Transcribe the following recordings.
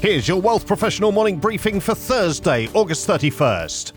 Here's your Wealth Professional morning briefing for Thursday, August 31st.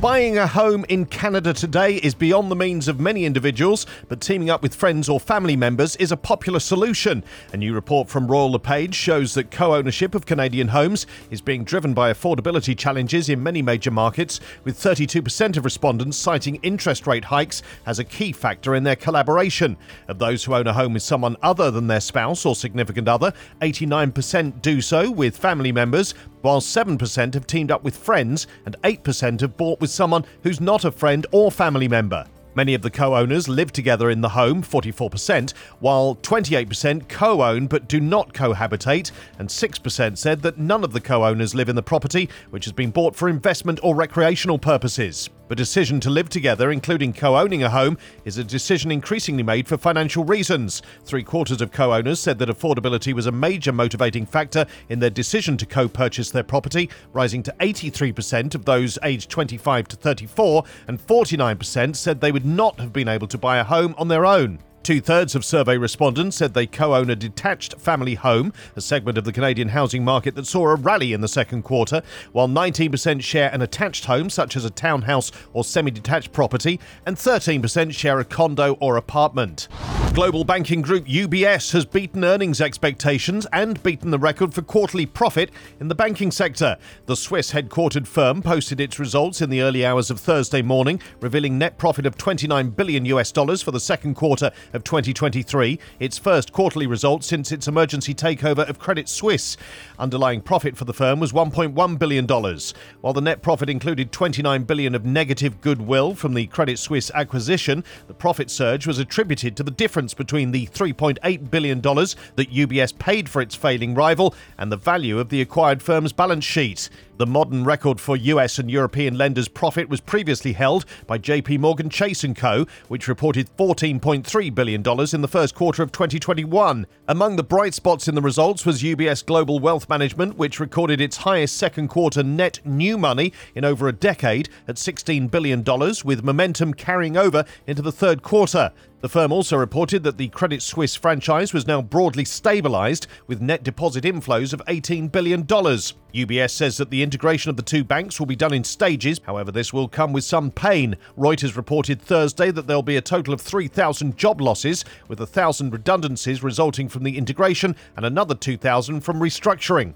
Buying a home in Canada today is beyond the means of many individuals, but teaming up with friends or family members is a popular solution. A new report from Royal LePage shows that co ownership of Canadian homes is being driven by affordability challenges in many major markets, with 32% of respondents citing interest rate hikes as a key factor in their collaboration. Of those who own a home with someone other than their spouse or significant other, 89% do so with family members, while 7% have teamed up with friends and 8% have bought with someone who's not a friend or family member. Many of the co owners live together in the home, 44%, while 28% co own but do not cohabitate, and 6% said that none of the co owners live in the property, which has been bought for investment or recreational purposes. The decision to live together, including co owning a home, is a decision increasingly made for financial reasons. Three quarters of co owners said that affordability was a major motivating factor in their decision to co purchase their property, rising to 83% of those aged 25 to 34, and 49% said they would not have been able to buy a home on their own. Two thirds of survey respondents said they co own a detached family home, a segment of the Canadian housing market that saw a rally in the second quarter, while 19% share an attached home, such as a townhouse or semi detached property, and 13% share a condo or apartment. Global banking group UBS has beaten earnings expectations and beaten the record for quarterly profit in the banking sector. The Swiss headquartered firm posted its results in the early hours of Thursday morning, revealing net profit of 29 billion US dollars for the second quarter of 2023, its first quarterly result since its emergency takeover of Credit Suisse. Underlying profit for the firm was 1.1 billion dollars, while the net profit included 29 billion of negative goodwill from the Credit Suisse acquisition. The profit surge was attributed to the difference between the 3.8 billion dollars that UBS paid for its failing rival and the value of the acquired firm's balance sheet. The modern record for US and European lenders' profit was previously held by JP Morgan Chase & Co, which reported $14.3 billion in the first quarter of 2021. Among the bright spots in the results was UBS Global Wealth Management, which recorded its highest second quarter net new money in over a decade at $16 billion, with momentum carrying over into the third quarter. The firm also reported that the Credit Suisse franchise was now broadly stabilized with net deposit inflows of $18 billion. UBS says that the integration of the two banks will be done in stages, however, this will come with some pain. Reuters reported Thursday that there'll be a total of 3,000 job losses, with 1,000 redundancies resulting from the integration and another 2,000 from restructuring.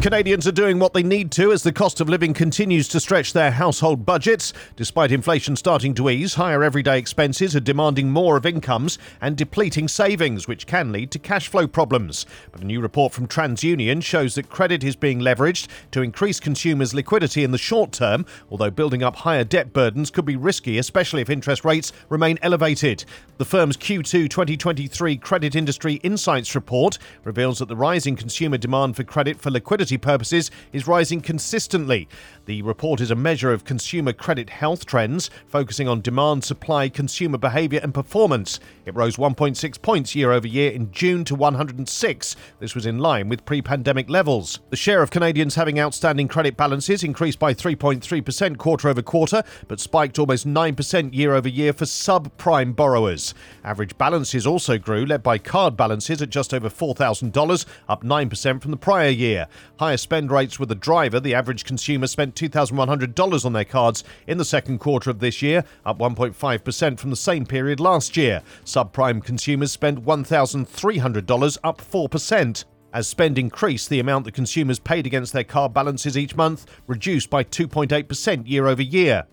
Canadians are doing what they need to as the cost of living continues to stretch their household budgets. Despite inflation starting to ease, higher everyday expenses are demanding more of incomes and depleting savings, which can lead to cash flow problems. But a new report from TransUnion shows that credit is being leveraged to increase consumers' liquidity in the short term, although building up higher debt burdens could be risky, especially if interest rates remain elevated. The firm's Q2 2023 Credit Industry Insights report reveals that the rising consumer demand for credit for liquidity purposes is rising consistently. The report is a measure of consumer credit health trends, focusing on demand, supply, consumer behaviour, and performance. It rose 1.6 points year over year in June to 106. This was in line with pre pandemic levels. The share of Canadians having outstanding credit balances increased by 3.3% quarter over quarter, but spiked almost 9% year over year for subprime borrowers. Average balances also grew, led by card balances at just over $4,000, up 9% from the prior year. Higher spend rates were the driver. The average consumer spent $2,100 on their cards in the second quarter of this year, up 1.5% from the same period last year. Subprime consumers spent $1,300, up 4%. As spend increased, the amount that consumers paid against their card balances each month reduced by 2.8% year over year.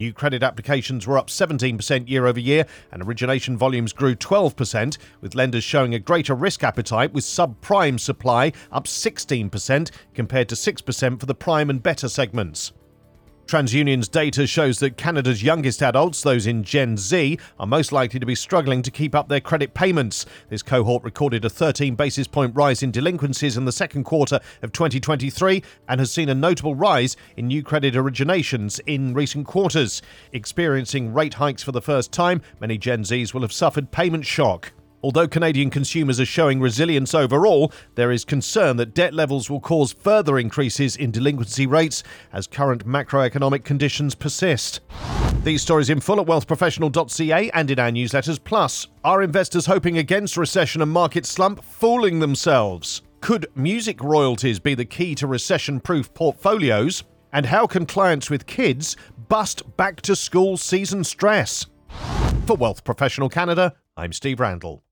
New credit applications were up 17% year over year, and origination volumes grew 12%, with lenders showing a greater risk appetite, with subprime supply up 16% compared to 6% for the prime and better segments. TransUnion's data shows that Canada's youngest adults, those in Gen Z, are most likely to be struggling to keep up their credit payments. This cohort recorded a 13 basis point rise in delinquencies in the second quarter of 2023 and has seen a notable rise in new credit originations in recent quarters. Experiencing rate hikes for the first time, many Gen Zs will have suffered payment shock. Although Canadian consumers are showing resilience overall, there is concern that debt levels will cause further increases in delinquency rates as current macroeconomic conditions persist. These stories in full at wealthprofessional.ca and in our newsletters. Plus, are investors hoping against recession and market slump fooling themselves? Could music royalties be the key to recession proof portfolios? And how can clients with kids bust back to school season stress? For Wealth Professional Canada, I'm Steve Randall.